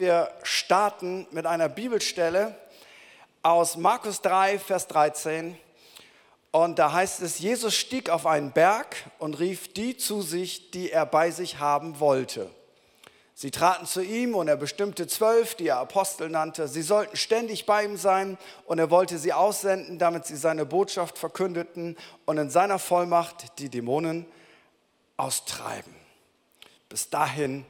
Wir starten mit einer Bibelstelle aus Markus 3, Vers 13. Und da heißt es, Jesus stieg auf einen Berg und rief die zu sich, die er bei sich haben wollte. Sie traten zu ihm und er bestimmte zwölf, die er Apostel nannte. Sie sollten ständig bei ihm sein und er wollte sie aussenden, damit sie seine Botschaft verkündeten und in seiner Vollmacht die Dämonen austreiben. Bis dahin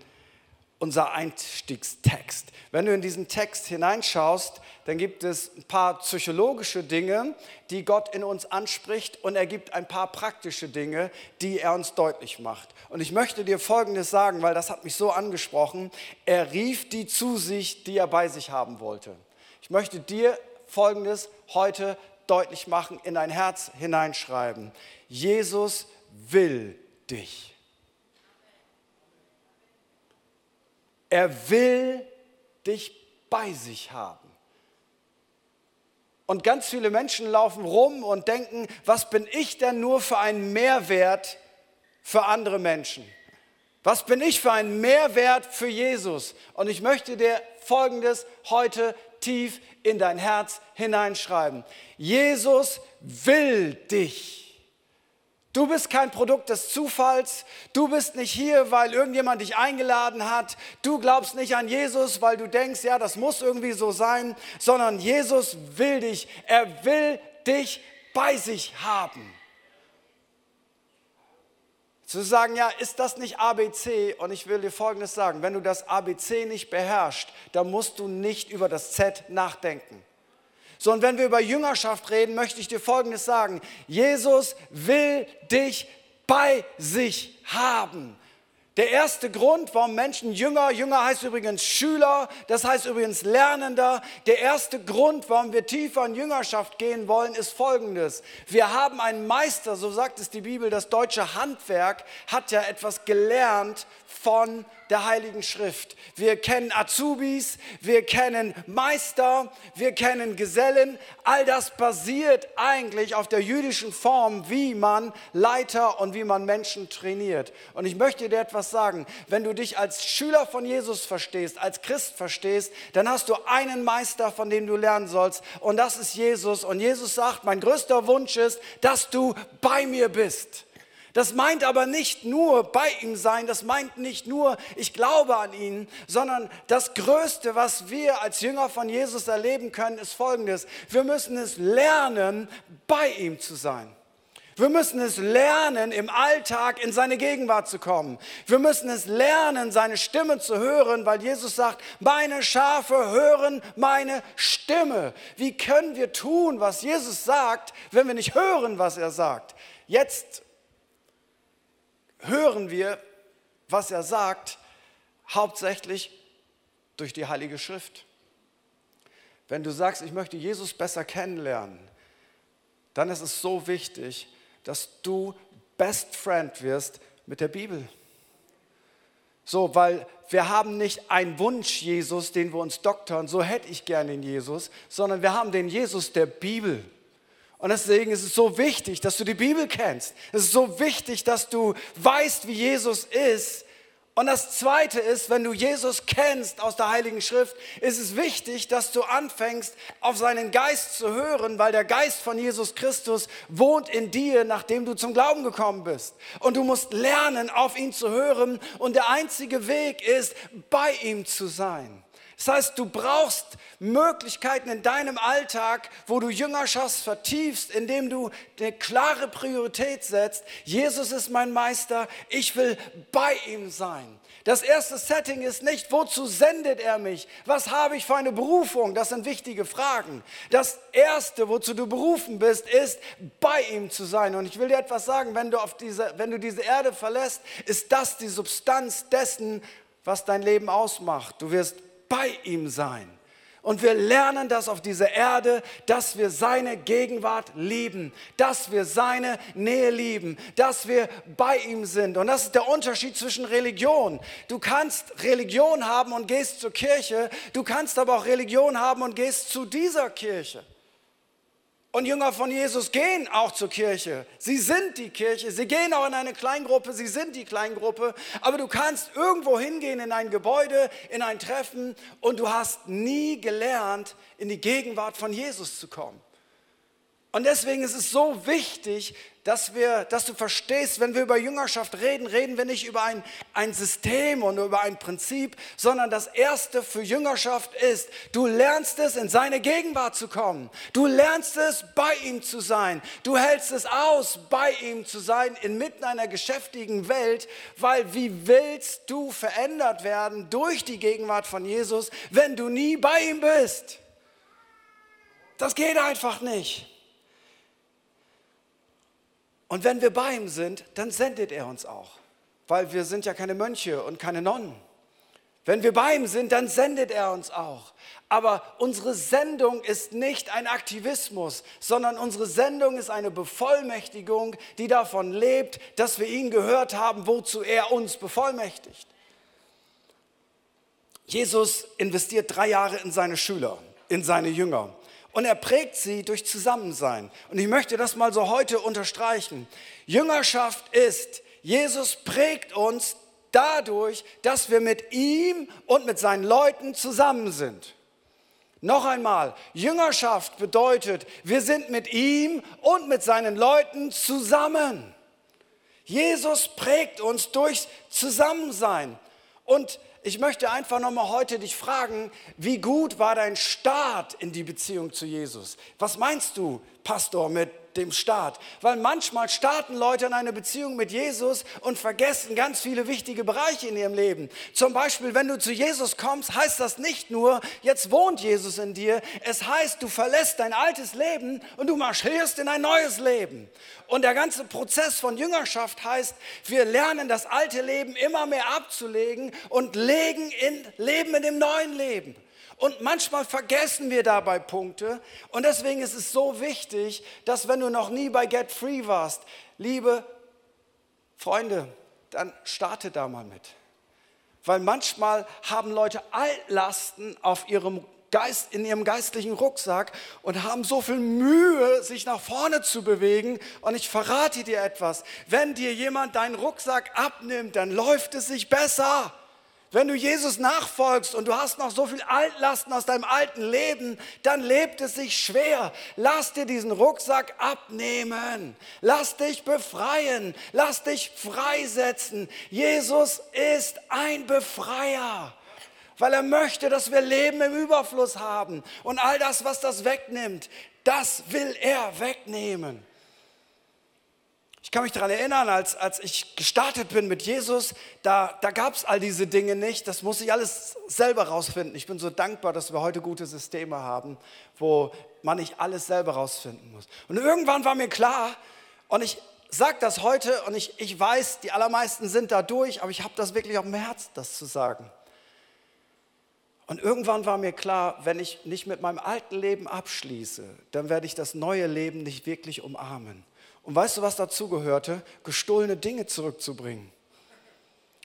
unser Einstiegstext. Wenn du in diesen Text hineinschaust, dann gibt es ein paar psychologische Dinge, die Gott in uns anspricht und er gibt ein paar praktische Dinge, die er uns deutlich macht. Und ich möchte dir Folgendes sagen, weil das hat mich so angesprochen. Er rief die zu sich, die er bei sich haben wollte. Ich möchte dir Folgendes heute deutlich machen, in dein Herz hineinschreiben. Jesus will dich. Er will dich bei sich haben. Und ganz viele Menschen laufen rum und denken, was bin ich denn nur für einen Mehrwert für andere Menschen? Was bin ich für einen Mehrwert für Jesus? Und ich möchte dir Folgendes heute tief in dein Herz hineinschreiben. Jesus will dich. Du bist kein Produkt des Zufalls. Du bist nicht hier, weil irgendjemand dich eingeladen hat. Du glaubst nicht an Jesus, weil du denkst, ja, das muss irgendwie so sein, sondern Jesus will dich. Er will dich bei sich haben. Zu sagen, ja, ist das nicht ABC? Und ich will dir Folgendes sagen, wenn du das ABC nicht beherrschst, dann musst du nicht über das Z nachdenken. So, und wenn wir über Jüngerschaft reden, möchte ich dir Folgendes sagen. Jesus will dich bei sich haben. Der erste Grund, warum Menschen Jünger, Jünger heißt übrigens Schüler, das heißt übrigens Lernender. Der erste Grund, warum wir tiefer in Jüngerschaft gehen wollen, ist folgendes. Wir haben einen Meister, so sagt es die Bibel, das deutsche Handwerk hat ja etwas gelernt von der Heiligen Schrift. Wir kennen Azubis, wir kennen Meister, wir kennen Gesellen. All das basiert eigentlich auf der jüdischen Form, wie man Leiter und wie man Menschen trainiert. Und ich möchte dir etwas sagen. Wenn du dich als Schüler von Jesus verstehst, als Christ verstehst, dann hast du einen Meister, von dem du lernen sollst. Und das ist Jesus. Und Jesus sagt, mein größter Wunsch ist, dass du bei mir bist. Das meint aber nicht nur bei ihm sein, das meint nicht nur, ich glaube an ihn, sondern das Größte, was wir als Jünger von Jesus erleben können, ist Folgendes. Wir müssen es lernen, bei ihm zu sein. Wir müssen es lernen, im Alltag in seine Gegenwart zu kommen. Wir müssen es lernen, seine Stimme zu hören, weil Jesus sagt, meine Schafe hören meine Stimme. Wie können wir tun, was Jesus sagt, wenn wir nicht hören, was er sagt? Jetzt hören wir, was er sagt, hauptsächlich durch die Heilige Schrift. Wenn du sagst, ich möchte Jesus besser kennenlernen, dann ist es so wichtig, dass du Best Friend wirst mit der Bibel. So, weil wir haben nicht einen Wunsch Jesus, den wir uns doktern, so hätte ich gerne den Jesus, sondern wir haben den Jesus der Bibel. Und deswegen ist es so wichtig, dass du die Bibel kennst. Es ist so wichtig, dass du weißt, wie Jesus ist. Und das Zweite ist, wenn du Jesus kennst aus der Heiligen Schrift, ist es wichtig, dass du anfängst, auf seinen Geist zu hören, weil der Geist von Jesus Christus wohnt in dir, nachdem du zum Glauben gekommen bist. Und du musst lernen, auf ihn zu hören. Und der einzige Weg ist, bei ihm zu sein. Das heißt, du brauchst Möglichkeiten in deinem Alltag, wo du Jüngerschaft vertiefst, indem du eine klare Priorität setzt. Jesus ist mein Meister, ich will bei ihm sein. Das erste Setting ist nicht, wozu sendet er mich? Was habe ich für eine Berufung? Das sind wichtige Fragen. Das erste, wozu du berufen bist, ist, bei ihm zu sein. Und ich will dir etwas sagen, wenn du, auf diese, wenn du diese Erde verlässt, ist das die Substanz dessen, was dein Leben ausmacht. Du wirst bei ihm sein. Und wir lernen das auf dieser Erde, dass wir seine Gegenwart lieben, dass wir seine Nähe lieben, dass wir bei ihm sind. Und das ist der Unterschied zwischen Religion. Du kannst Religion haben und gehst zur Kirche, du kannst aber auch Religion haben und gehst zu dieser Kirche. Und Jünger von Jesus gehen auch zur Kirche. Sie sind die Kirche. Sie gehen auch in eine Kleingruppe. Sie sind die Kleingruppe. Aber du kannst irgendwo hingehen in ein Gebäude, in ein Treffen und du hast nie gelernt, in die Gegenwart von Jesus zu kommen. Und deswegen ist es so wichtig, dass, wir, dass du verstehst, wenn wir über Jüngerschaft reden, reden wir nicht über ein, ein System und über ein Prinzip, sondern das Erste für Jüngerschaft ist, du lernst es, in seine Gegenwart zu kommen. Du lernst es, bei ihm zu sein. Du hältst es aus, bei ihm zu sein, inmitten einer geschäftigen Welt, weil wie willst du verändert werden durch die Gegenwart von Jesus, wenn du nie bei ihm bist? Das geht einfach nicht. Und wenn wir bei ihm sind, dann sendet er uns auch, weil wir sind ja keine Mönche und keine Nonnen. Wenn wir bei ihm sind, dann sendet er uns auch. Aber unsere Sendung ist nicht ein Aktivismus, sondern unsere Sendung ist eine Bevollmächtigung, die davon lebt, dass wir ihn gehört haben, wozu er uns bevollmächtigt. Jesus investiert drei Jahre in seine Schüler, in seine Jünger. Und er prägt sie durch Zusammensein. Und ich möchte das mal so heute unterstreichen. Jüngerschaft ist, Jesus prägt uns dadurch, dass wir mit ihm und mit seinen Leuten zusammen sind. Noch einmal, Jüngerschaft bedeutet, wir sind mit ihm und mit seinen Leuten zusammen. Jesus prägt uns durch Zusammensein. Und ich möchte einfach nochmal heute dich fragen, wie gut war dein Start in die Beziehung zu Jesus? Was meinst du, Pastor, mit dem Start. Weil manchmal starten Leute in eine Beziehung mit Jesus und vergessen ganz viele wichtige Bereiche in ihrem Leben. Zum Beispiel, wenn du zu Jesus kommst, heißt das nicht nur, jetzt wohnt Jesus in dir. Es heißt, du verlässt dein altes Leben und du marschierst in ein neues Leben. Und der ganze Prozess von Jüngerschaft heißt, wir lernen das alte Leben immer mehr abzulegen und legen in, leben in dem neuen Leben. Und manchmal vergessen wir dabei Punkte. Und deswegen ist es so wichtig, dass wenn du noch nie bei Get Free warst, liebe Freunde, dann starte da mal mit. Weil manchmal haben Leute Altlasten auf ihrem Geist, in ihrem geistlichen Rucksack und haben so viel Mühe, sich nach vorne zu bewegen. Und ich verrate dir etwas, wenn dir jemand deinen Rucksack abnimmt, dann läuft es sich besser. Wenn du Jesus nachfolgst und du hast noch so viel Altlasten aus deinem alten Leben, dann lebt es sich schwer. Lass dir diesen Rucksack abnehmen. Lass dich befreien. Lass dich freisetzen. Jesus ist ein Befreier weil er möchte, dass wir Leben im Überfluss haben. Und all das, was das wegnimmt, das will er wegnehmen. Ich kann mich daran erinnern, als, als ich gestartet bin mit Jesus, da, da gab es all diese Dinge nicht. Das muss ich alles selber rausfinden. Ich bin so dankbar, dass wir heute gute Systeme haben, wo man nicht alles selber rausfinden muss. Und irgendwann war mir klar, und ich sage das heute, und ich, ich weiß, die allermeisten sind da durch, aber ich habe das wirklich auf dem Herz, das zu sagen. Und irgendwann war mir klar, wenn ich nicht mit meinem alten Leben abschließe, dann werde ich das neue Leben nicht wirklich umarmen. Und weißt du, was dazu gehörte? Gestohlene Dinge zurückzubringen.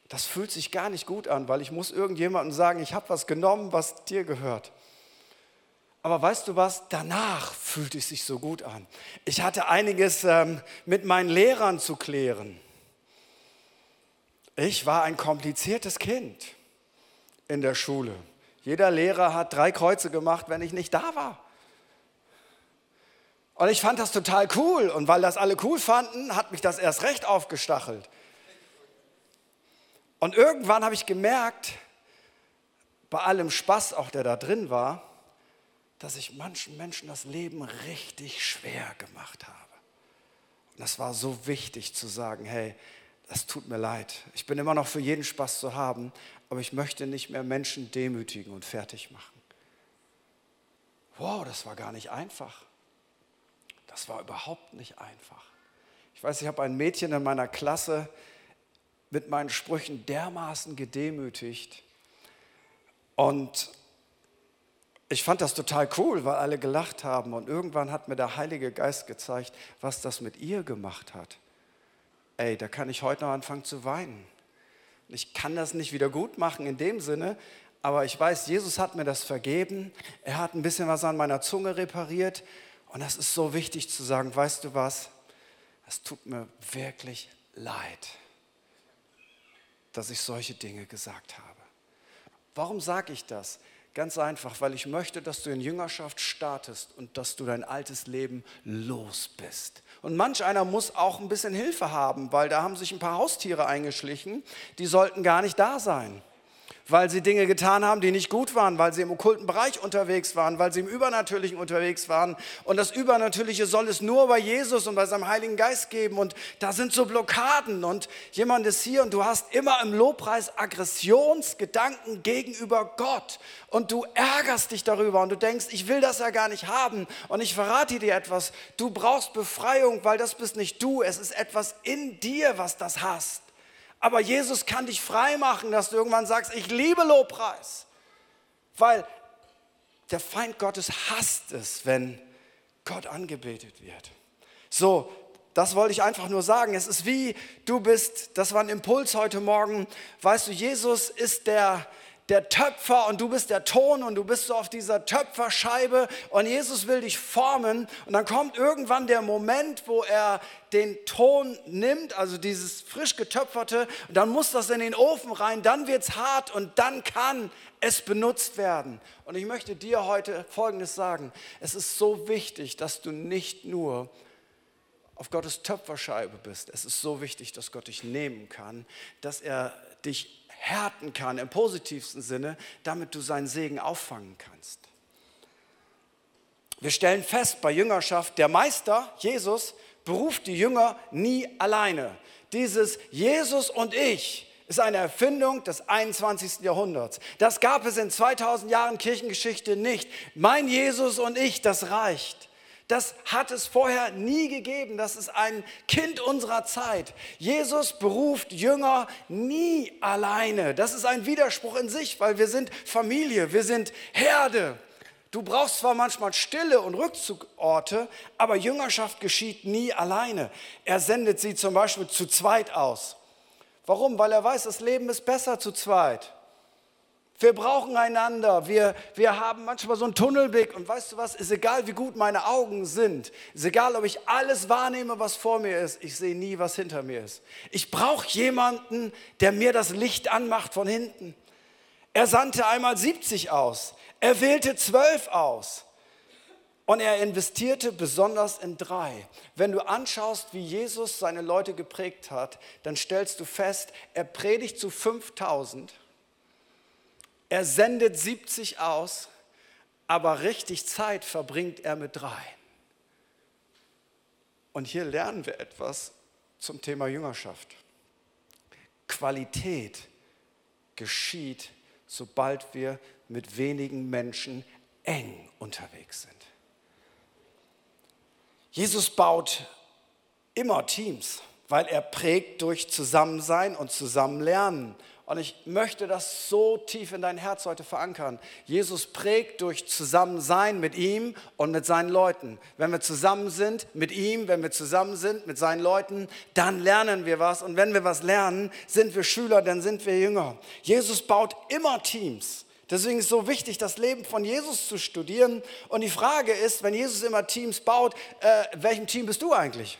Das fühlt sich gar nicht gut an, weil ich muss irgendjemandem sagen, ich habe was genommen, was dir gehört. Aber weißt du was? Danach fühlt es sich so gut an. Ich hatte einiges ähm, mit meinen Lehrern zu klären. Ich war ein kompliziertes Kind in der Schule. Jeder Lehrer hat drei Kreuze gemacht, wenn ich nicht da war. Und ich fand das total cool. Und weil das alle cool fanden, hat mich das erst recht aufgestachelt. Und irgendwann habe ich gemerkt, bei allem Spaß, auch der da drin war, dass ich manchen Menschen das Leben richtig schwer gemacht habe. Und das war so wichtig zu sagen, hey, das tut mir leid. Ich bin immer noch für jeden Spaß zu haben, aber ich möchte nicht mehr Menschen demütigen und fertig machen. Wow, das war gar nicht einfach. Das war überhaupt nicht einfach. Ich weiß, ich habe ein Mädchen in meiner Klasse mit meinen Sprüchen dermaßen gedemütigt. Und ich fand das total cool, weil alle gelacht haben. Und irgendwann hat mir der Heilige Geist gezeigt, was das mit ihr gemacht hat. Ey, da kann ich heute noch anfangen zu weinen. Ich kann das nicht wieder gut machen in dem Sinne, aber ich weiß, Jesus hat mir das vergeben. Er hat ein bisschen was an meiner Zunge repariert. Und das ist so wichtig zu sagen, weißt du was? Es tut mir wirklich leid, dass ich solche Dinge gesagt habe. Warum sage ich das? Ganz einfach, weil ich möchte, dass du in Jüngerschaft startest und dass du dein altes Leben los bist. Und manch einer muss auch ein bisschen Hilfe haben, weil da haben sich ein paar Haustiere eingeschlichen, die sollten gar nicht da sein weil sie Dinge getan haben, die nicht gut waren, weil sie im okkulten Bereich unterwegs waren, weil sie im Übernatürlichen unterwegs waren. Und das Übernatürliche soll es nur bei Jesus und bei seinem Heiligen Geist geben. Und da sind so Blockaden. Und jemand ist hier und du hast immer im Lobpreis Aggressionsgedanken gegenüber Gott. Und du ärgerst dich darüber und du denkst, ich will das ja gar nicht haben. Und ich verrate dir etwas. Du brauchst Befreiung, weil das bist nicht du. Es ist etwas in dir, was das hast. Aber Jesus kann dich frei machen, dass du irgendwann sagst, ich liebe Lobpreis. Weil der Feind Gottes hasst es, wenn Gott angebetet wird. So, das wollte ich einfach nur sagen. Es ist wie du bist, das war ein Impuls heute Morgen. Weißt du, Jesus ist der, der Töpfer und du bist der Ton und du bist so auf dieser Töpferscheibe und Jesus will dich formen und dann kommt irgendwann der Moment, wo er den Ton nimmt, also dieses frisch getöpferte und dann muss das in den Ofen rein, dann wird es hart und dann kann es benutzt werden. Und ich möchte dir heute Folgendes sagen. Es ist so wichtig, dass du nicht nur auf Gottes Töpferscheibe bist. Es ist so wichtig, dass Gott dich nehmen kann, dass er dich härten kann im positivsten Sinne, damit du seinen Segen auffangen kannst. Wir stellen fest bei Jüngerschaft, der Meister, Jesus, beruft die Jünger nie alleine. Dieses Jesus und ich ist eine Erfindung des 21. Jahrhunderts. Das gab es in 2000 Jahren Kirchengeschichte nicht. Mein Jesus und ich, das reicht. Das hat es vorher nie gegeben. Das ist ein Kind unserer Zeit. Jesus beruft Jünger nie alleine. Das ist ein Widerspruch in sich, weil wir sind Familie, wir sind Herde. Du brauchst zwar manchmal Stille und Rückzugorte, aber Jüngerschaft geschieht nie alleine. Er sendet sie zum Beispiel zu zweit aus. Warum? Weil er weiß, das Leben ist besser zu zweit. Wir brauchen einander. Wir, wir haben manchmal so einen Tunnelblick. Und weißt du was? Ist egal, wie gut meine Augen sind. Ist egal, ob ich alles wahrnehme, was vor mir ist. Ich sehe nie, was hinter mir ist. Ich brauche jemanden, der mir das Licht anmacht von hinten. Er sandte einmal 70 aus. Er wählte zwölf aus. Und er investierte besonders in drei. Wenn du anschaust, wie Jesus seine Leute geprägt hat, dann stellst du fest, er predigt zu 5000 er sendet 70 aus, aber richtig Zeit verbringt er mit drei. Und hier lernen wir etwas zum Thema Jüngerschaft. Qualität geschieht, sobald wir mit wenigen Menschen eng unterwegs sind. Jesus baut immer Teams, weil er prägt durch Zusammensein und Zusammenlernen und ich möchte das so tief in dein Herz heute verankern. Jesus prägt durch Zusammensein mit ihm und mit seinen Leuten. Wenn wir zusammen sind mit ihm, wenn wir zusammen sind mit seinen Leuten, dann lernen wir was. Und wenn wir was lernen, sind wir Schüler, dann sind wir Jünger. Jesus baut immer Teams. Deswegen ist es so wichtig, das Leben von Jesus zu studieren. Und die Frage ist, wenn Jesus immer Teams baut, äh, welchem Team bist du eigentlich?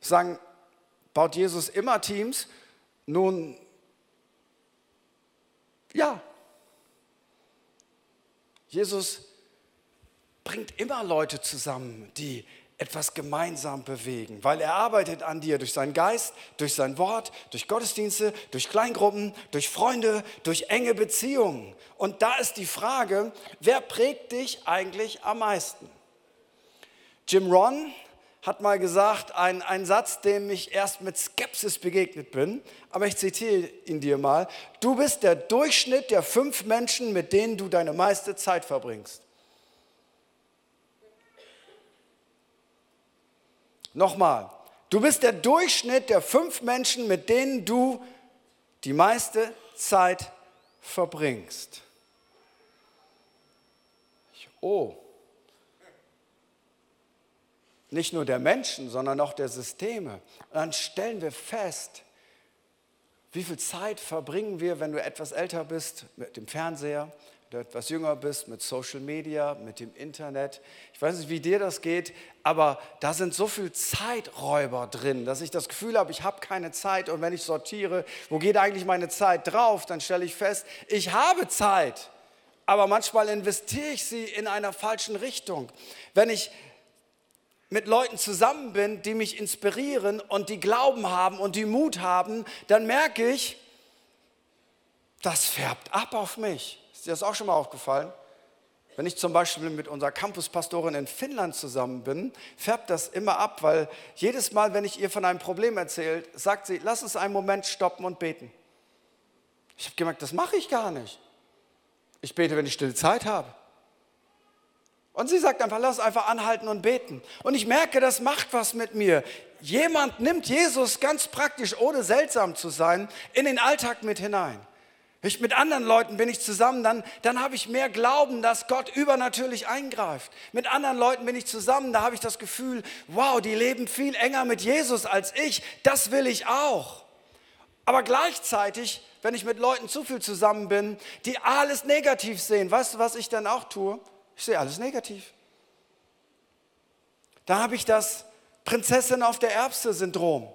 Sagen, Baut Jesus immer Teams? Nun, ja. Jesus bringt immer Leute zusammen, die etwas gemeinsam bewegen, weil er arbeitet an dir durch seinen Geist, durch sein Wort, durch Gottesdienste, durch Kleingruppen, durch Freunde, durch enge Beziehungen. Und da ist die Frage, wer prägt dich eigentlich am meisten? Jim Ron hat mal gesagt, ein, ein Satz, dem ich erst mit Skepsis begegnet bin, aber ich zitiere ihn dir mal. Du bist der Durchschnitt der fünf Menschen, mit denen du deine meiste Zeit verbringst. Nochmal, du bist der Durchschnitt der fünf Menschen, mit denen du die meiste Zeit verbringst. Oh, nicht nur der Menschen, sondern auch der Systeme. Und dann stellen wir fest, wie viel Zeit verbringen wir, wenn du etwas älter bist, mit dem Fernseher, du etwas jünger bist, mit Social Media, mit dem Internet. Ich weiß nicht, wie dir das geht, aber da sind so viele Zeiträuber drin, dass ich das Gefühl habe, ich habe keine Zeit. Und wenn ich sortiere, wo geht eigentlich meine Zeit drauf, dann stelle ich fest, ich habe Zeit, aber manchmal investiere ich sie in einer falschen Richtung. Wenn ich mit Leuten zusammen bin, die mich inspirieren und die Glauben haben und die Mut haben, dann merke ich, das färbt ab auf mich. Ist dir das auch schon mal aufgefallen? Wenn ich zum Beispiel mit unserer Campuspastorin in Finnland zusammen bin, färbt das immer ab, weil jedes Mal, wenn ich ihr von einem Problem erzähle, sagt sie, lass uns einen Moment stoppen und beten. Ich habe gemerkt, das mache ich gar nicht. Ich bete, wenn ich stille Zeit habe. Und sie sagt einfach, lass einfach anhalten und beten. Und ich merke, das macht was mit mir. Jemand nimmt Jesus ganz praktisch, ohne seltsam zu sein, in den Alltag mit hinein. Ich, mit anderen Leuten bin ich zusammen, dann, dann habe ich mehr Glauben, dass Gott übernatürlich eingreift. Mit anderen Leuten bin ich zusammen, da habe ich das Gefühl, wow, die leben viel enger mit Jesus als ich, das will ich auch. Aber gleichzeitig, wenn ich mit Leuten zu viel zusammen bin, die alles negativ sehen, weißt du, was ich dann auch tue? Ich sehe alles negativ. Da habe ich das Prinzessin auf der Erbse-Syndrom.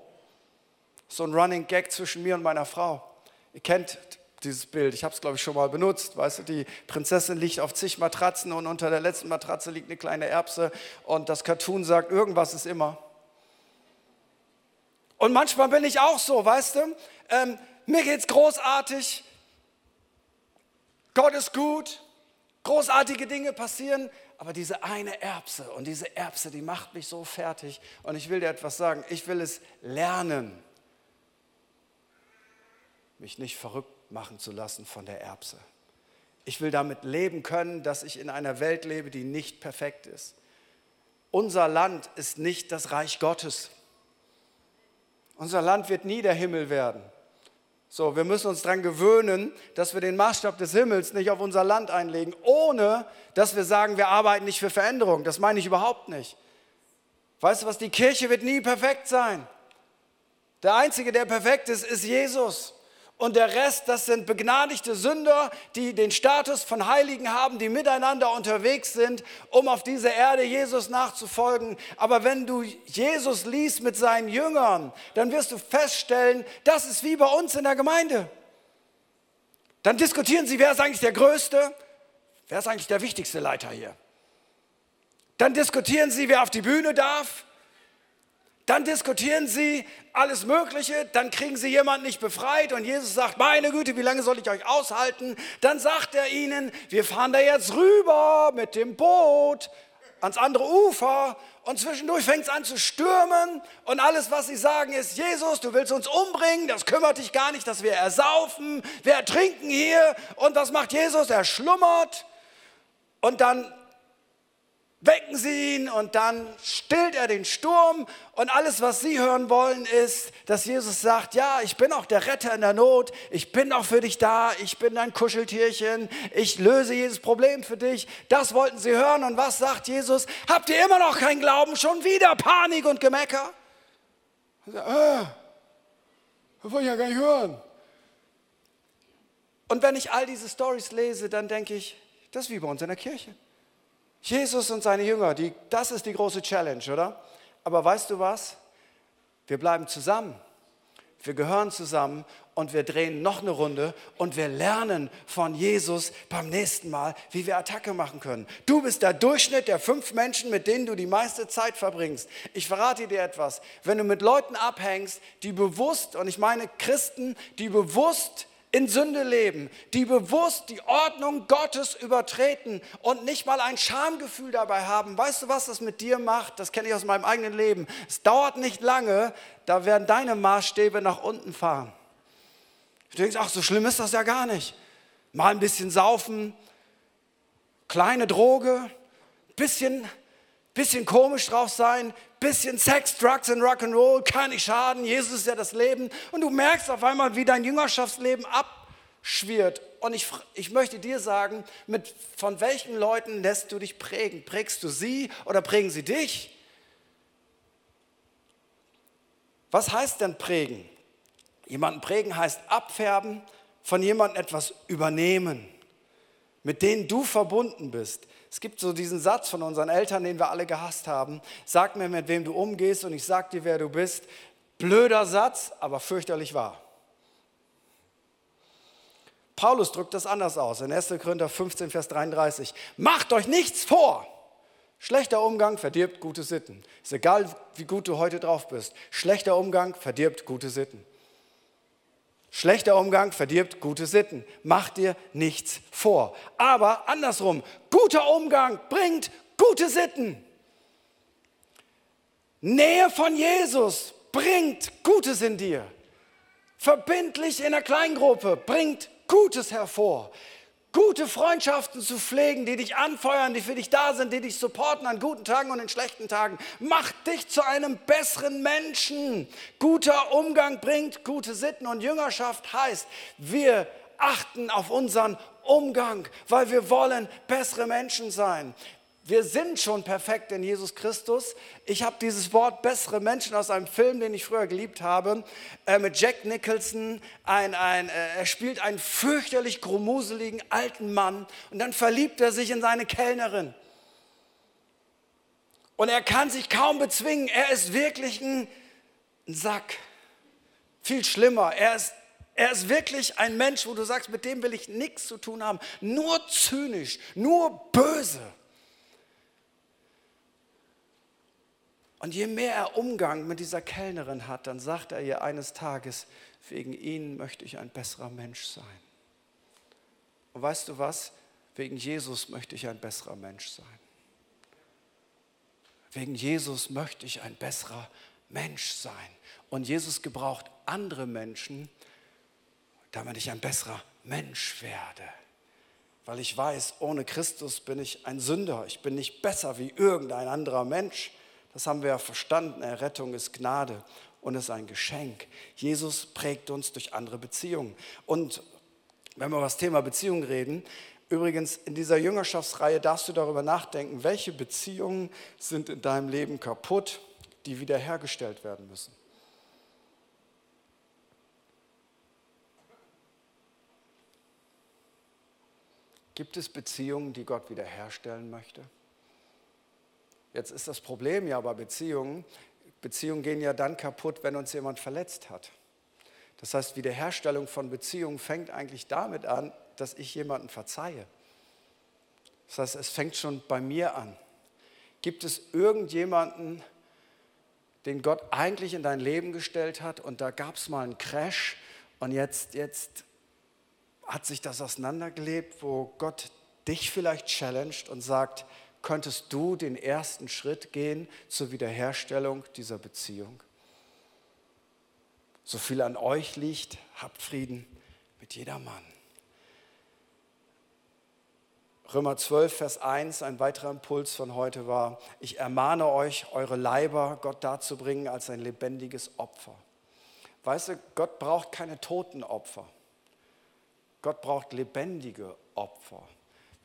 So ein Running Gag zwischen mir und meiner Frau. Ihr kennt dieses Bild. Ich habe es, glaube ich, schon mal benutzt. Weißt du, die Prinzessin liegt auf zig Matratzen und unter der letzten Matratze liegt eine kleine Erbse und das Cartoon sagt, irgendwas ist immer. Und manchmal bin ich auch so, weißt du, ähm, mir es großartig, Gott ist gut, großartige Dinge passieren, aber diese eine Erbse und diese Erbse, die macht mich so fertig. Und ich will dir etwas sagen, ich will es lernen, mich nicht verrückt machen zu lassen von der Erbse. Ich will damit leben können, dass ich in einer Welt lebe, die nicht perfekt ist. Unser Land ist nicht das Reich Gottes. Unser Land wird nie der Himmel werden. So, wir müssen uns daran gewöhnen, dass wir den Maßstab des Himmels nicht auf unser Land einlegen, ohne dass wir sagen, wir arbeiten nicht für Veränderung. Das meine ich überhaupt nicht. Weißt du was, die Kirche wird nie perfekt sein. Der Einzige, der perfekt ist, ist Jesus. Und der Rest, das sind begnadigte Sünder, die den Status von Heiligen haben, die miteinander unterwegs sind, um auf dieser Erde Jesus nachzufolgen. Aber wenn du Jesus liest mit seinen Jüngern, dann wirst du feststellen, das ist wie bei uns in der Gemeinde. Dann diskutieren sie, wer ist eigentlich der Größte, wer ist eigentlich der wichtigste Leiter hier. Dann diskutieren sie, wer auf die Bühne darf. Dann diskutieren sie alles Mögliche, dann kriegen sie jemanden nicht befreit und Jesus sagt, meine Güte, wie lange soll ich euch aushalten? Dann sagt er ihnen, wir fahren da jetzt rüber mit dem Boot ans andere Ufer und zwischendurch fängt es an zu stürmen und alles, was sie sagen, ist, Jesus, du willst uns umbringen, das kümmert dich gar nicht, dass wir ersaufen, wir ertrinken hier und was macht Jesus? Er schlummert und dann wecken sie ihn und dann stillt er den Sturm und alles, was sie hören wollen, ist, dass Jesus sagt, ja, ich bin auch der Retter in der Not, ich bin auch für dich da, ich bin dein Kuscheltierchen, ich löse jedes Problem für dich. Das wollten sie hören und was sagt Jesus? Habt ihr immer noch keinen Glauben? Schon wieder Panik und Gemecker? Das wollte ich ja gar nicht hören. Und wenn ich all diese Stories lese, dann denke ich, das ist wie bei uns in der Kirche. Jesus und seine Jünger, die, das ist die große Challenge, oder? Aber weißt du was? Wir bleiben zusammen. Wir gehören zusammen und wir drehen noch eine Runde und wir lernen von Jesus beim nächsten Mal, wie wir Attacke machen können. Du bist der Durchschnitt der fünf Menschen, mit denen du die meiste Zeit verbringst. Ich verrate dir etwas. Wenn du mit Leuten abhängst, die bewusst, und ich meine Christen, die bewusst in Sünde leben, die bewusst die Ordnung Gottes übertreten und nicht mal ein Schamgefühl dabei haben. Weißt du, was das mit dir macht? Das kenne ich aus meinem eigenen Leben. Es dauert nicht lange, da werden deine Maßstäbe nach unten fahren. Du denkst, ach, so schlimm ist das ja gar nicht. Mal ein bisschen saufen, kleine Droge, bisschen, bisschen komisch drauf sein, bisschen Sex, Drugs und Rock'n'Roll kann nicht schaden. Jesus ist ja das Leben. Und du merkst auf einmal, wie dein Jüngerschaftsleben abschwirrt. Und ich, ich möchte dir sagen, mit, von welchen Leuten lässt du dich prägen? Prägst du sie oder prägen sie dich? Was heißt denn prägen? Jemanden prägen heißt abfärben, von jemandem etwas übernehmen. mit denen du verbunden bist. Es gibt so diesen Satz von unseren Eltern, den wir alle gehasst haben. Sag mir, mit wem du umgehst und ich sag dir, wer du bist. Blöder Satz, aber fürchterlich wahr. Paulus drückt das anders aus in 1. Korinther 15, Vers 33. Macht euch nichts vor. Schlechter Umgang verdirbt gute Sitten. Ist egal, wie gut du heute drauf bist. Schlechter Umgang verdirbt gute Sitten. Schlechter Umgang verdirbt gute Sitten. Mach dir nichts vor. Aber andersrum, guter Umgang bringt gute Sitten. Nähe von Jesus bringt Gutes in dir. Verbindlich in der Kleingruppe bringt Gutes hervor. Gute Freundschaften zu pflegen, die dich anfeuern, die für dich da sind, die dich supporten an guten Tagen und in schlechten Tagen, macht dich zu einem besseren Menschen. Guter Umgang bringt gute Sitten und Jüngerschaft heißt, wir achten auf unseren Umgang, weil wir wollen bessere Menschen sein. Wir sind schon perfekt in Jesus Christus. Ich habe dieses Wort bessere Menschen aus einem Film, den ich früher geliebt habe, äh, mit Jack Nicholson. Ein, ein, äh, er spielt einen fürchterlich grumuseligen alten Mann und dann verliebt er sich in seine Kellnerin. Und er kann sich kaum bezwingen. Er ist wirklich ein, ein Sack. Viel schlimmer. Er ist er ist wirklich ein Mensch, wo du sagst, mit dem will ich nichts zu tun haben. Nur zynisch, nur böse. Und je mehr er Umgang mit dieser Kellnerin hat, dann sagt er ihr eines Tages, wegen ihnen möchte ich ein besserer Mensch sein. Und weißt du was? Wegen Jesus möchte ich ein besserer Mensch sein. Wegen Jesus möchte ich ein besserer Mensch sein. Und Jesus gebraucht andere Menschen, damit ich ein besserer Mensch werde. Weil ich weiß, ohne Christus bin ich ein Sünder. Ich bin nicht besser wie irgendein anderer Mensch. Das haben wir ja verstanden. Errettung ist Gnade und ist ein Geschenk. Jesus prägt uns durch andere Beziehungen. Und wenn wir über das Thema Beziehung reden, übrigens in dieser Jüngerschaftsreihe darfst du darüber nachdenken, welche Beziehungen sind in deinem Leben kaputt, die wiederhergestellt werden müssen. Gibt es Beziehungen, die Gott wiederherstellen möchte? Jetzt ist das Problem ja bei Beziehungen, Beziehungen gehen ja dann kaputt, wenn uns jemand verletzt hat. Das heißt, Wiederherstellung von Beziehungen fängt eigentlich damit an, dass ich jemanden verzeihe. Das heißt, es fängt schon bei mir an. Gibt es irgendjemanden, den Gott eigentlich in dein Leben gestellt hat und da gab es mal einen Crash und jetzt, jetzt hat sich das auseinandergelebt, wo Gott dich vielleicht challenged und sagt, könntest du den ersten Schritt gehen zur Wiederherstellung dieser Beziehung? So viel an euch liegt, habt Frieden mit jedermann. Römer 12, Vers 1, ein weiterer Impuls von heute war, ich ermahne euch, eure Leiber Gott darzubringen als ein lebendiges Opfer. Weißt du, Gott braucht keine toten Opfer. Gott braucht lebendige Opfer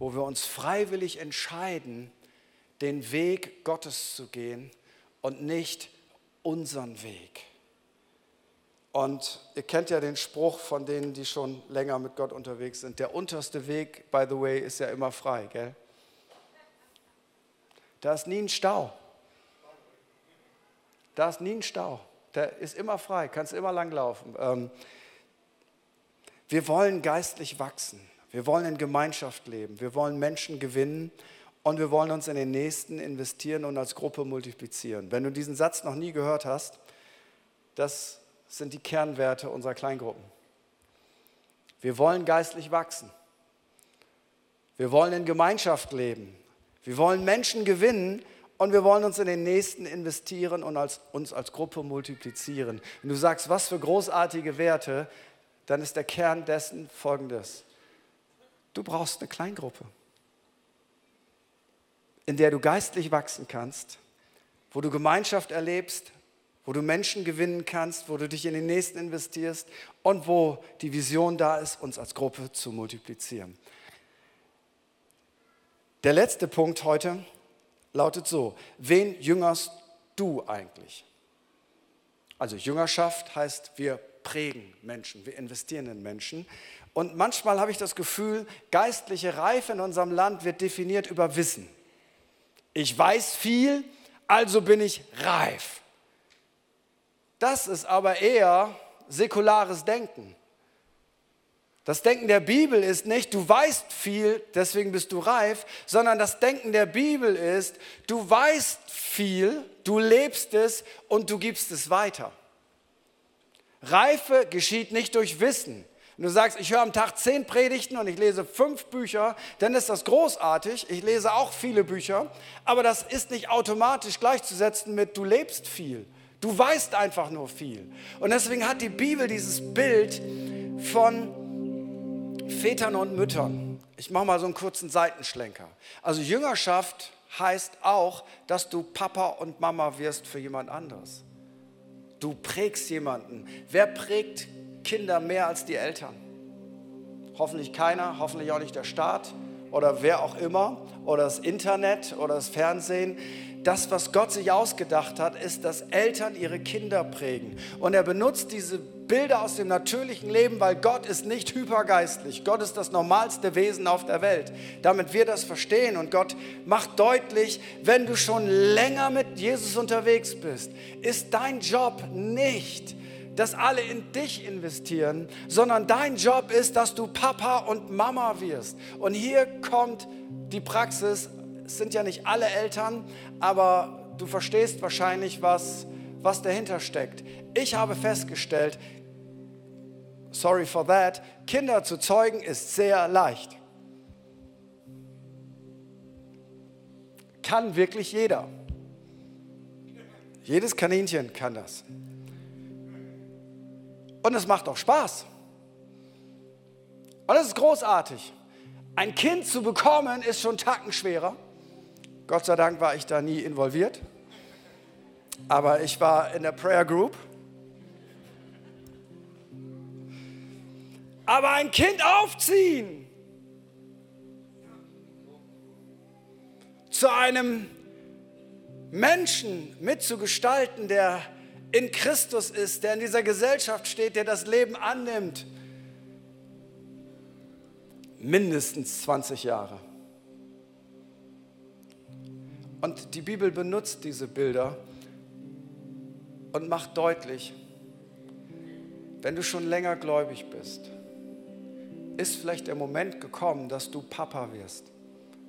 wo wir uns freiwillig entscheiden, den Weg Gottes zu gehen und nicht unseren Weg. Und ihr kennt ja den Spruch von denen, die schon länger mit Gott unterwegs sind. Der unterste Weg, by the way, ist ja immer frei, gell? Da ist nie ein Stau. Da ist nie ein Stau. Der ist immer frei, kannst immer langlaufen. Ähm, wir wollen geistlich wachsen. Wir wollen in Gemeinschaft leben. Wir wollen Menschen gewinnen und wir wollen uns in den Nächsten investieren und als Gruppe multiplizieren. Wenn du diesen Satz noch nie gehört hast, das sind die Kernwerte unserer Kleingruppen. Wir wollen geistlich wachsen. Wir wollen in Gemeinschaft leben. Wir wollen Menschen gewinnen und wir wollen uns in den Nächsten investieren und als, uns als Gruppe multiplizieren. Wenn du sagst, was für großartige Werte, dann ist der Kern dessen folgendes. Du brauchst eine Kleingruppe, in der du geistlich wachsen kannst, wo du Gemeinschaft erlebst, wo du Menschen gewinnen kannst, wo du dich in den Nächsten investierst und wo die Vision da ist, uns als Gruppe zu multiplizieren. Der letzte Punkt heute lautet so, wen jüngerst du eigentlich? Also Jüngerschaft heißt, wir prägen Menschen, wir investieren in Menschen. Und manchmal habe ich das Gefühl, geistliche Reife in unserem Land wird definiert über Wissen. Ich weiß viel, also bin ich reif. Das ist aber eher säkulares Denken. Das Denken der Bibel ist nicht, du weißt viel, deswegen bist du reif, sondern das Denken der Bibel ist, du weißt viel, du lebst es und du gibst es weiter. Reife geschieht nicht durch Wissen. Wenn du sagst, ich höre am Tag zehn Predigten und ich lese fünf Bücher, dann ist das großartig. Ich lese auch viele Bücher, aber das ist nicht automatisch gleichzusetzen mit, du lebst viel. Du weißt einfach nur viel. Und deswegen hat die Bibel dieses Bild von Vätern und Müttern. Ich mache mal so einen kurzen Seitenschlenker. Also Jüngerschaft heißt auch, dass du Papa und Mama wirst für jemand anderes. Du prägst jemanden. Wer prägt Kinder mehr als die Eltern? Hoffentlich keiner, hoffentlich auch nicht der Staat oder wer auch immer oder das Internet oder das Fernsehen. Das, was Gott sich ausgedacht hat, ist, dass Eltern ihre Kinder prägen. Und er benutzt diese Bilder aus dem natürlichen Leben, weil Gott ist nicht hypergeistlich. Gott ist das normalste Wesen auf der Welt. Damit wir das verstehen. Und Gott macht deutlich, wenn du schon länger mit Jesus unterwegs bist, ist dein Job nicht, dass alle in dich investieren, sondern dein Job ist, dass du Papa und Mama wirst. Und hier kommt die Praxis. Es sind ja nicht alle Eltern, aber du verstehst wahrscheinlich, was, was dahinter steckt. Ich habe festgestellt, sorry for that, Kinder zu zeugen ist sehr leicht. Kann wirklich jeder. Jedes Kaninchen kann das. Und es macht auch Spaß. Und es ist großartig. Ein Kind zu bekommen ist schon tacken schwerer. Gott sei Dank war ich da nie involviert. Aber ich war in der Prayer Group. Aber ein Kind aufziehen zu einem Menschen mitzugestalten, der in Christus ist, der in dieser Gesellschaft steht, der das Leben annimmt. Mindestens 20 Jahre. Und die Bibel benutzt diese Bilder und macht deutlich, wenn du schon länger gläubig bist, ist vielleicht der Moment gekommen, dass du Papa wirst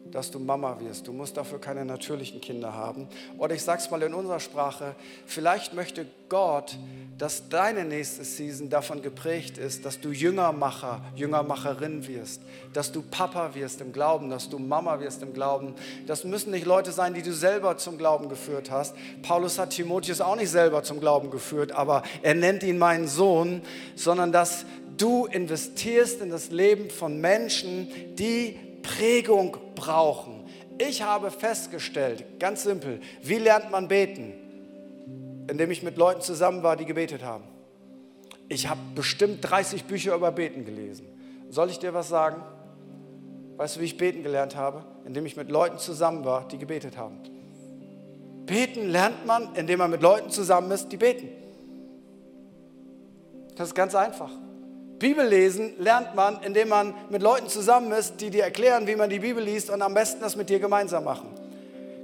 dass du Mama wirst. Du musst dafür keine natürlichen Kinder haben. Oder ich sage es mal in unserer Sprache, vielleicht möchte Gott, dass deine nächste Season davon geprägt ist, dass du Jüngermacher, Jüngermacherin wirst, dass du Papa wirst im Glauben, dass du Mama wirst im Glauben. Das müssen nicht Leute sein, die du selber zum Glauben geführt hast. Paulus hat Timotheus auch nicht selber zum Glauben geführt, aber er nennt ihn meinen Sohn, sondern dass du investierst in das Leben von Menschen, die Prägung brauchen. Ich habe festgestellt, ganz simpel, wie lernt man beten? Indem ich mit Leuten zusammen war, die gebetet haben. Ich habe bestimmt 30 Bücher über Beten gelesen. Soll ich dir was sagen? Weißt du, wie ich beten gelernt habe? Indem ich mit Leuten zusammen war, die gebetet haben. Beten lernt man, indem man mit Leuten zusammen ist, die beten. Das ist ganz einfach. Bibel lesen lernt man, indem man mit Leuten zusammen ist, die dir erklären, wie man die Bibel liest und am besten das mit dir gemeinsam machen.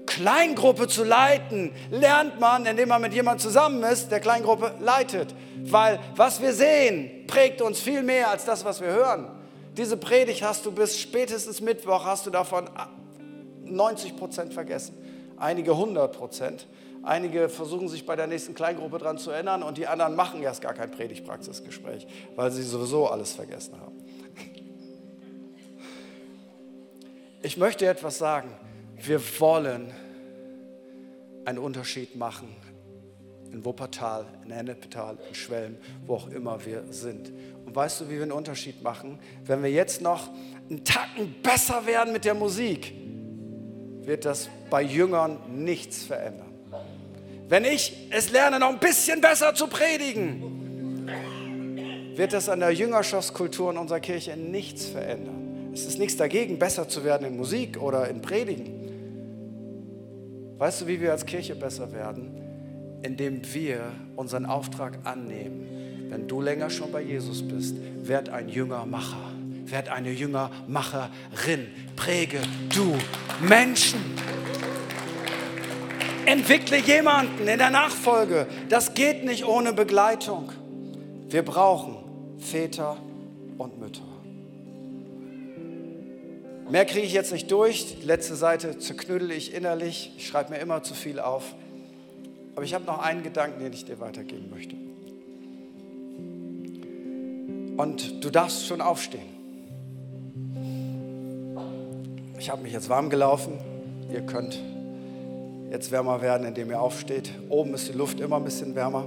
Kleingruppe zu leiten lernt man, indem man mit jemandem zusammen ist, der Kleingruppe leitet. Weil was wir sehen, prägt uns viel mehr als das, was wir hören. Diese Predigt hast du bis spätestens Mittwoch, hast du davon 90 Prozent vergessen. Einige 100 Prozent. Einige versuchen sich bei der nächsten Kleingruppe daran zu erinnern und die anderen machen erst gar kein Predigtpraxisgespräch, weil sie sowieso alles vergessen haben. Ich möchte etwas sagen. Wir wollen einen Unterschied machen in Wuppertal, in Ennepetal, in Schwelm, wo auch immer wir sind. Und weißt du, wie wir einen Unterschied machen? Wenn wir jetzt noch einen Tacken besser werden mit der Musik, wird das bei Jüngern nichts verändern. Wenn ich es lerne, noch ein bisschen besser zu predigen, wird das an der Jüngerschaftskultur in unserer Kirche nichts verändern. Es ist nichts dagegen, besser zu werden in Musik oder in Predigen. Weißt du, wie wir als Kirche besser werden? Indem wir unseren Auftrag annehmen wenn du länger schon bei Jesus bist, werd ein Jüngermacher, werd eine Jüngermacherin, präge du Menschen. Entwickle jemanden in der Nachfolge. Das geht nicht ohne Begleitung. Wir brauchen Väter und Mütter. Mehr kriege ich jetzt nicht durch. Die letzte Seite zerknüttel ich innerlich. Ich schreibe mir immer zu viel auf. Aber ich habe noch einen Gedanken, den ich dir weitergeben möchte. Und du darfst schon aufstehen. Ich habe mich jetzt warm gelaufen. Ihr könnt jetzt wärmer werden, indem ihr aufsteht. Oben ist die Luft immer ein bisschen wärmer.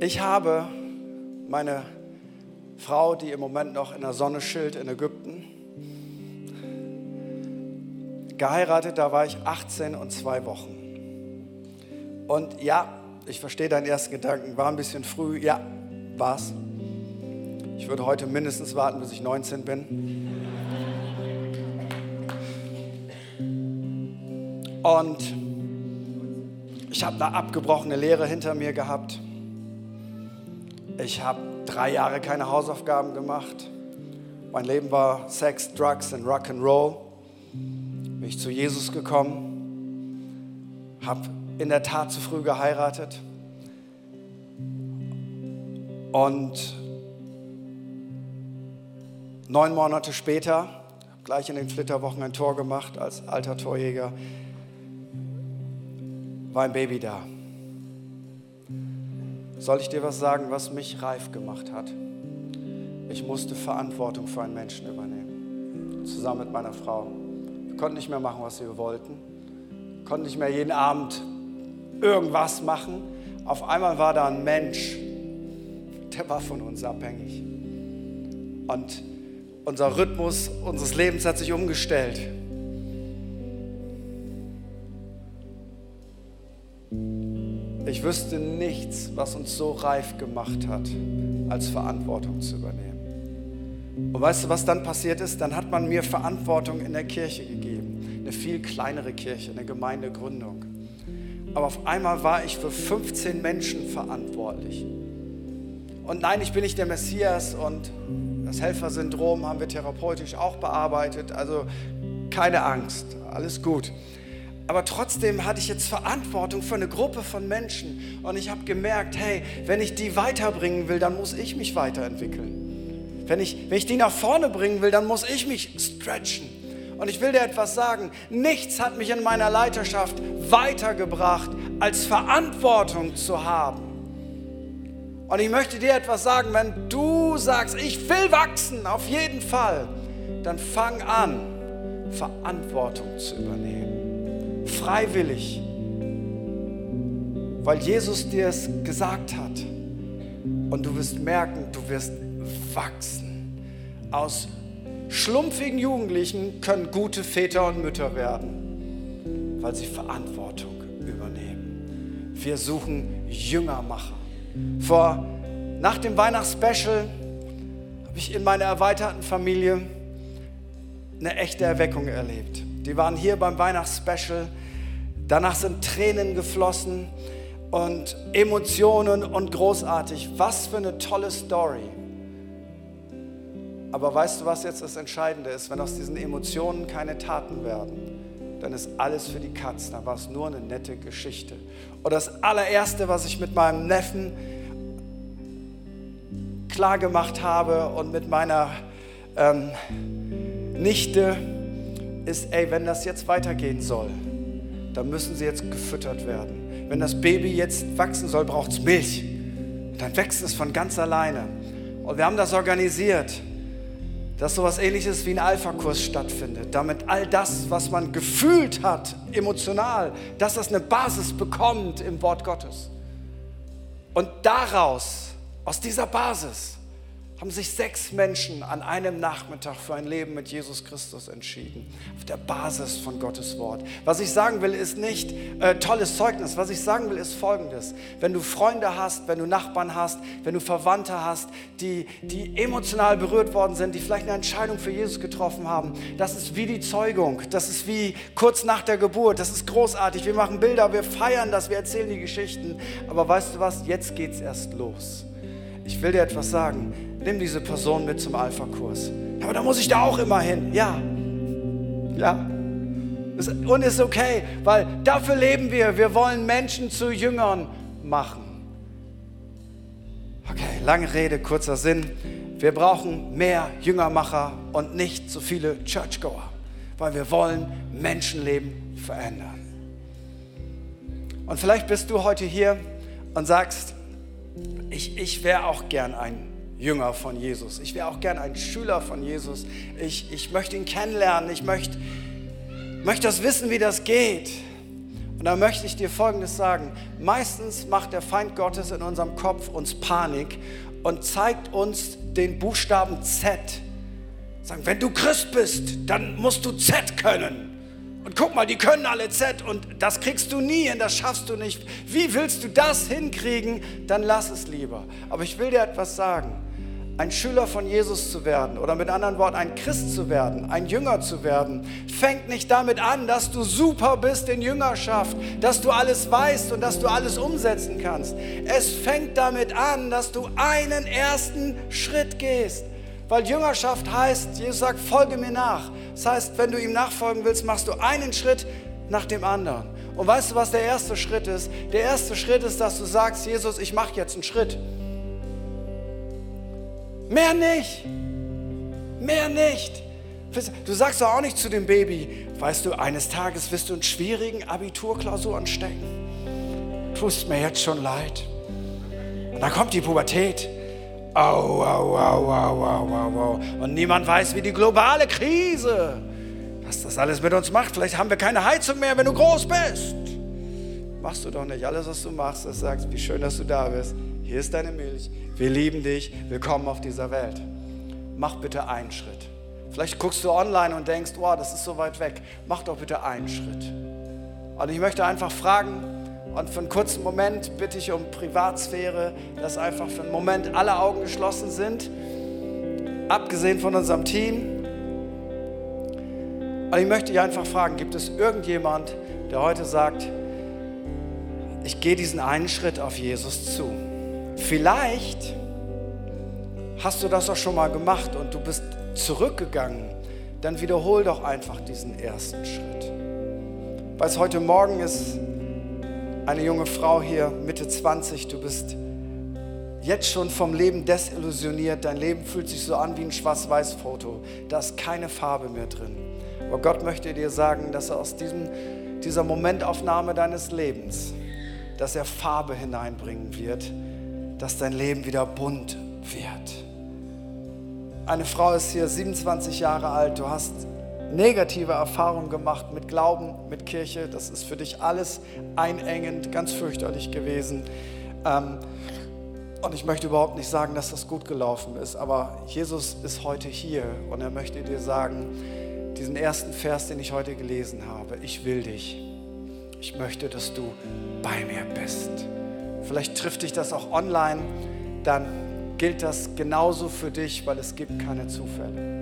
Ich habe meine Frau, die im Moment noch in der Sonne schilt in Ägypten, geheiratet, da war ich 18 und zwei Wochen. Und ja, ich verstehe deinen ersten Gedanken, war ein bisschen früh, ja, war's. Ich würde heute mindestens warten, bis ich 19 bin. Und ich habe eine abgebrochene Lehre hinter mir gehabt. Ich habe drei Jahre keine Hausaufgaben gemacht. Mein Leben war Sex, Drugs und Rock'n'Roll. Bin ich zu Jesus gekommen, habe in der Tat zu früh geheiratet und neun Monate später, gleich in den Flitterwochen ein Tor gemacht als alter Torjäger, war ein Baby da. Soll ich dir was sagen, was mich reif gemacht hat? Ich musste Verantwortung für einen Menschen übernehmen, zusammen mit meiner Frau. Wir konnten nicht mehr machen, was wir wollten, wir konnten nicht mehr jeden Abend irgendwas machen. Auf einmal war da ein Mensch, der war von uns abhängig. Und unser Rhythmus unseres Lebens hat sich umgestellt. Ich wüsste nichts, was uns so reif gemacht hat, als Verantwortung zu übernehmen. Und weißt du, was dann passiert ist? Dann hat man mir Verantwortung in der Kirche gegeben. Eine viel kleinere Kirche, eine Gemeindegründung. Aber auf einmal war ich für 15 Menschen verantwortlich. Und nein, ich bin nicht der Messias und das Helfersyndrom haben wir therapeutisch auch bearbeitet. Also keine Angst, alles gut. Aber trotzdem hatte ich jetzt Verantwortung für eine Gruppe von Menschen. Und ich habe gemerkt, hey, wenn ich die weiterbringen will, dann muss ich mich weiterentwickeln. Wenn ich, wenn ich die nach vorne bringen will, dann muss ich mich stretchen. Und ich will dir etwas sagen, nichts hat mich in meiner Leiterschaft weitergebracht, als Verantwortung zu haben. Und ich möchte dir etwas sagen, wenn du sagst, ich will wachsen, auf jeden Fall, dann fang an, Verantwortung zu übernehmen freiwillig, weil Jesus dir es gesagt hat. Und du wirst merken, du wirst wachsen. Aus schlumpfigen Jugendlichen können gute Väter und Mütter werden, weil sie Verantwortung übernehmen. Wir suchen Jüngermacher. Vor, nach dem Weihnachtsspecial habe ich in meiner erweiterten Familie eine echte Erweckung erlebt. Die waren hier beim Weihnachtsspecial. Danach sind Tränen geflossen und Emotionen und großartig. Was für eine tolle Story. Aber weißt du, was jetzt das Entscheidende ist? Wenn aus diesen Emotionen keine Taten werden, dann ist alles für die Katz. Dann war es nur eine nette Geschichte. Und das allererste, was ich mit meinem Neffen klargemacht habe und mit meiner ähm, Nichte, ist, ey, wenn das jetzt weitergehen soll, dann müssen sie jetzt gefüttert werden. Wenn das Baby jetzt wachsen soll, braucht es Milch. Dann wächst es von ganz alleine. Und wir haben das organisiert, dass sowas ähnliches wie ein Alpha-Kurs stattfindet, damit all das, was man gefühlt hat, emotional, dass das eine Basis bekommt im Wort Gottes. Und daraus, aus dieser Basis, haben sich sechs Menschen an einem Nachmittag für ein Leben mit Jesus Christus entschieden. Auf der Basis von Gottes Wort. Was ich sagen will, ist nicht äh, tolles Zeugnis. Was ich sagen will, ist folgendes. Wenn du Freunde hast, wenn du Nachbarn hast, wenn du Verwandte hast, die, die emotional berührt worden sind, die vielleicht eine Entscheidung für Jesus getroffen haben, das ist wie die Zeugung. Das ist wie kurz nach der Geburt. Das ist großartig. Wir machen Bilder, wir feiern das, wir erzählen die Geschichten. Aber weißt du was? Jetzt geht es erst los. Ich will dir etwas sagen nimm diese Person mit zum Alpha-Kurs. Aber da muss ich da auch immer hin. Ja. Ja. Und ist okay, weil dafür leben wir. Wir wollen Menschen zu Jüngern machen. Okay, lange Rede, kurzer Sinn. Wir brauchen mehr Jüngermacher und nicht so viele Churchgoer, weil wir wollen Menschenleben verändern. Und vielleicht bist du heute hier und sagst, ich, ich wäre auch gern ein Jünger von Jesus. Ich wäre auch gern ein Schüler von Jesus. Ich, ich möchte ihn kennenlernen. Ich möchte, möchte das wissen, wie das geht. Und da möchte ich dir Folgendes sagen. Meistens macht der Feind Gottes in unserem Kopf uns Panik und zeigt uns den Buchstaben Z. Sagen, wenn du Christ bist, dann musst du Z können. Und guck mal, die können alle Z und das kriegst du nie hin, das schaffst du nicht. Wie willst du das hinkriegen? Dann lass es lieber. Aber ich will dir etwas sagen ein Schüler von Jesus zu werden oder mit anderen Worten ein Christ zu werden, ein Jünger zu werden, fängt nicht damit an, dass du super bist in Jüngerschaft, dass du alles weißt und dass du alles umsetzen kannst. Es fängt damit an, dass du einen ersten Schritt gehst. Weil Jüngerschaft heißt, Jesus sagt, folge mir nach. Das heißt, wenn du ihm nachfolgen willst, machst du einen Schritt nach dem anderen. Und weißt du, was der erste Schritt ist? Der erste Schritt ist, dass du sagst, Jesus, ich mache jetzt einen Schritt. Mehr nicht. Mehr nicht. Du sagst doch auch nicht zu dem Baby, weißt du, eines Tages wirst du in schwierigen Abiturklausuren stecken. Tust mir jetzt schon leid. Und dann kommt die Pubertät. Au, au, au, au, au, au, au. Und niemand weiß, wie die globale Krise, was das alles mit uns macht. Vielleicht haben wir keine Heizung mehr, wenn du groß bist. Machst du doch nicht. Alles, was du machst, das sagst, wie schön, dass du da bist. Hier ist deine Milch. Wir lieben dich. Willkommen auf dieser Welt. Mach bitte einen Schritt. Vielleicht guckst du online und denkst, wow, das ist so weit weg. Mach doch bitte einen Schritt. Und ich möchte einfach fragen, und für einen kurzen Moment bitte ich um Privatsphäre, dass einfach für einen Moment alle Augen geschlossen sind, abgesehen von unserem Team. Und ich möchte dich einfach fragen, gibt es irgendjemand, der heute sagt, ich gehe diesen einen Schritt auf Jesus zu? Vielleicht hast du das auch schon mal gemacht und du bist zurückgegangen. Dann wiederhol doch einfach diesen ersten Schritt. Weil es heute Morgen ist eine junge Frau hier, Mitte 20, du bist jetzt schon vom Leben desillusioniert. Dein Leben fühlt sich so an wie ein Schwarz-Weiß-Foto. Da ist keine Farbe mehr drin. Aber Gott möchte dir sagen, dass er aus diesem, dieser Momentaufnahme deines Lebens, dass er Farbe hineinbringen wird dass dein Leben wieder bunt wird. Eine Frau ist hier 27 Jahre alt, du hast negative Erfahrungen gemacht mit Glauben, mit Kirche, das ist für dich alles einengend, ganz fürchterlich gewesen. Ähm, und ich möchte überhaupt nicht sagen, dass das gut gelaufen ist, aber Jesus ist heute hier und er möchte dir sagen, diesen ersten Vers, den ich heute gelesen habe, ich will dich. Ich möchte, dass du bei mir bist. Vielleicht trifft dich das auch online, dann gilt das genauso für dich, weil es gibt keine Zufälle.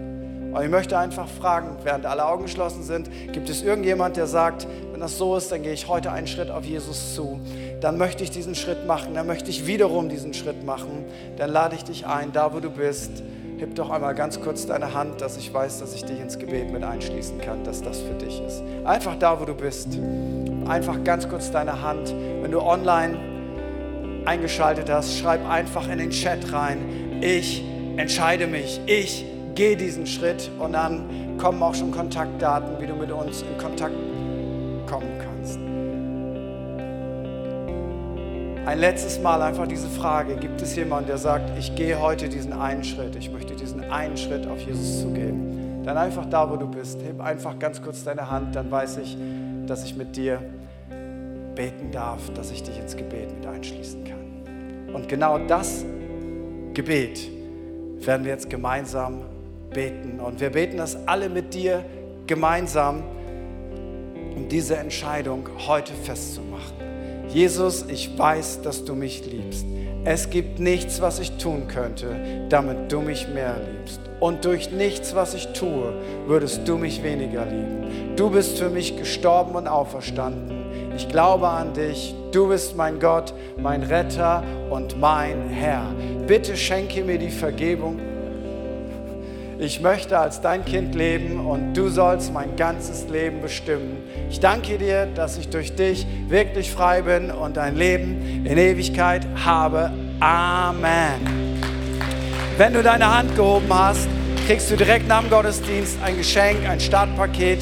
Und ich möchte einfach fragen, während alle Augen geschlossen sind, gibt es irgendjemand, der sagt, wenn das so ist, dann gehe ich heute einen Schritt auf Jesus zu. Dann möchte ich diesen Schritt machen, dann möchte ich wiederum diesen Schritt machen. Dann lade ich dich ein, da wo du bist, heb doch einmal ganz kurz deine Hand, dass ich weiß, dass ich dich ins Gebet mit einschließen kann, dass das für dich ist. Einfach da, wo du bist. Einfach ganz kurz deine Hand. Wenn du online eingeschaltet hast, schreib einfach in den Chat rein, ich entscheide mich, ich gehe diesen Schritt und dann kommen auch schon Kontaktdaten, wie du mit uns in Kontakt kommen kannst. Ein letztes Mal einfach diese Frage, gibt es jemanden, der sagt, ich gehe heute diesen einen Schritt, ich möchte diesen einen Schritt auf Jesus zugehen. Dann einfach da, wo du bist, heb einfach ganz kurz deine Hand, dann weiß ich, dass ich mit dir beten darf, dass ich dich ins Gebet mit einschließen kann. Und genau das Gebet werden wir jetzt gemeinsam beten. Und wir beten das alle mit dir gemeinsam, um diese Entscheidung heute festzumachen. Jesus, ich weiß, dass du mich liebst. Es gibt nichts, was ich tun könnte, damit du mich mehr liebst. Und durch nichts, was ich tue, würdest du mich weniger lieben. Du bist für mich gestorben und auferstanden. Ich glaube an dich. Du bist mein Gott, mein Retter und mein Herr. Bitte schenke mir die Vergebung ich möchte als dein Kind leben und du sollst mein ganzes Leben bestimmen. Ich danke dir, dass ich durch dich wirklich frei bin und ein Leben in Ewigkeit habe. Amen. Wenn du deine Hand gehoben hast, kriegst du direkt nach dem Gottesdienst ein Geschenk, ein Startpaket.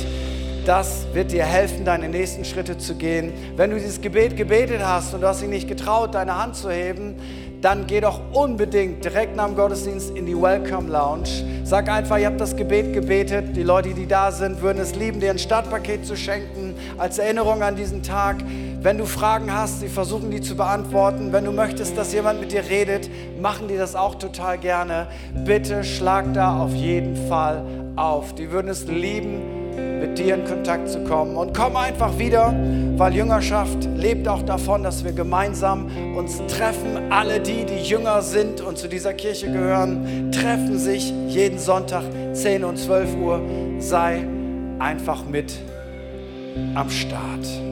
Das wird dir helfen, deine nächsten Schritte zu gehen. Wenn du dieses Gebet gebetet hast und du hast dich nicht getraut, deine Hand zu heben, dann geh doch unbedingt direkt nach dem Gottesdienst in die Welcome Lounge. Sag einfach, ihr habt das Gebet gebetet. Die Leute, die da sind, würden es lieben, dir ein Startpaket zu schenken als Erinnerung an diesen Tag. Wenn du Fragen hast, sie versuchen die zu beantworten. Wenn du möchtest, dass jemand mit dir redet, machen die das auch total gerne. Bitte schlag da auf jeden Fall auf. Die würden es lieben mit dir in Kontakt zu kommen. Und komm einfach wieder, weil Jüngerschaft lebt auch davon, dass wir gemeinsam uns treffen. Alle die, die jünger sind und zu dieser Kirche gehören, treffen sich jeden Sonntag 10 und 12 Uhr. Sei einfach mit am Start.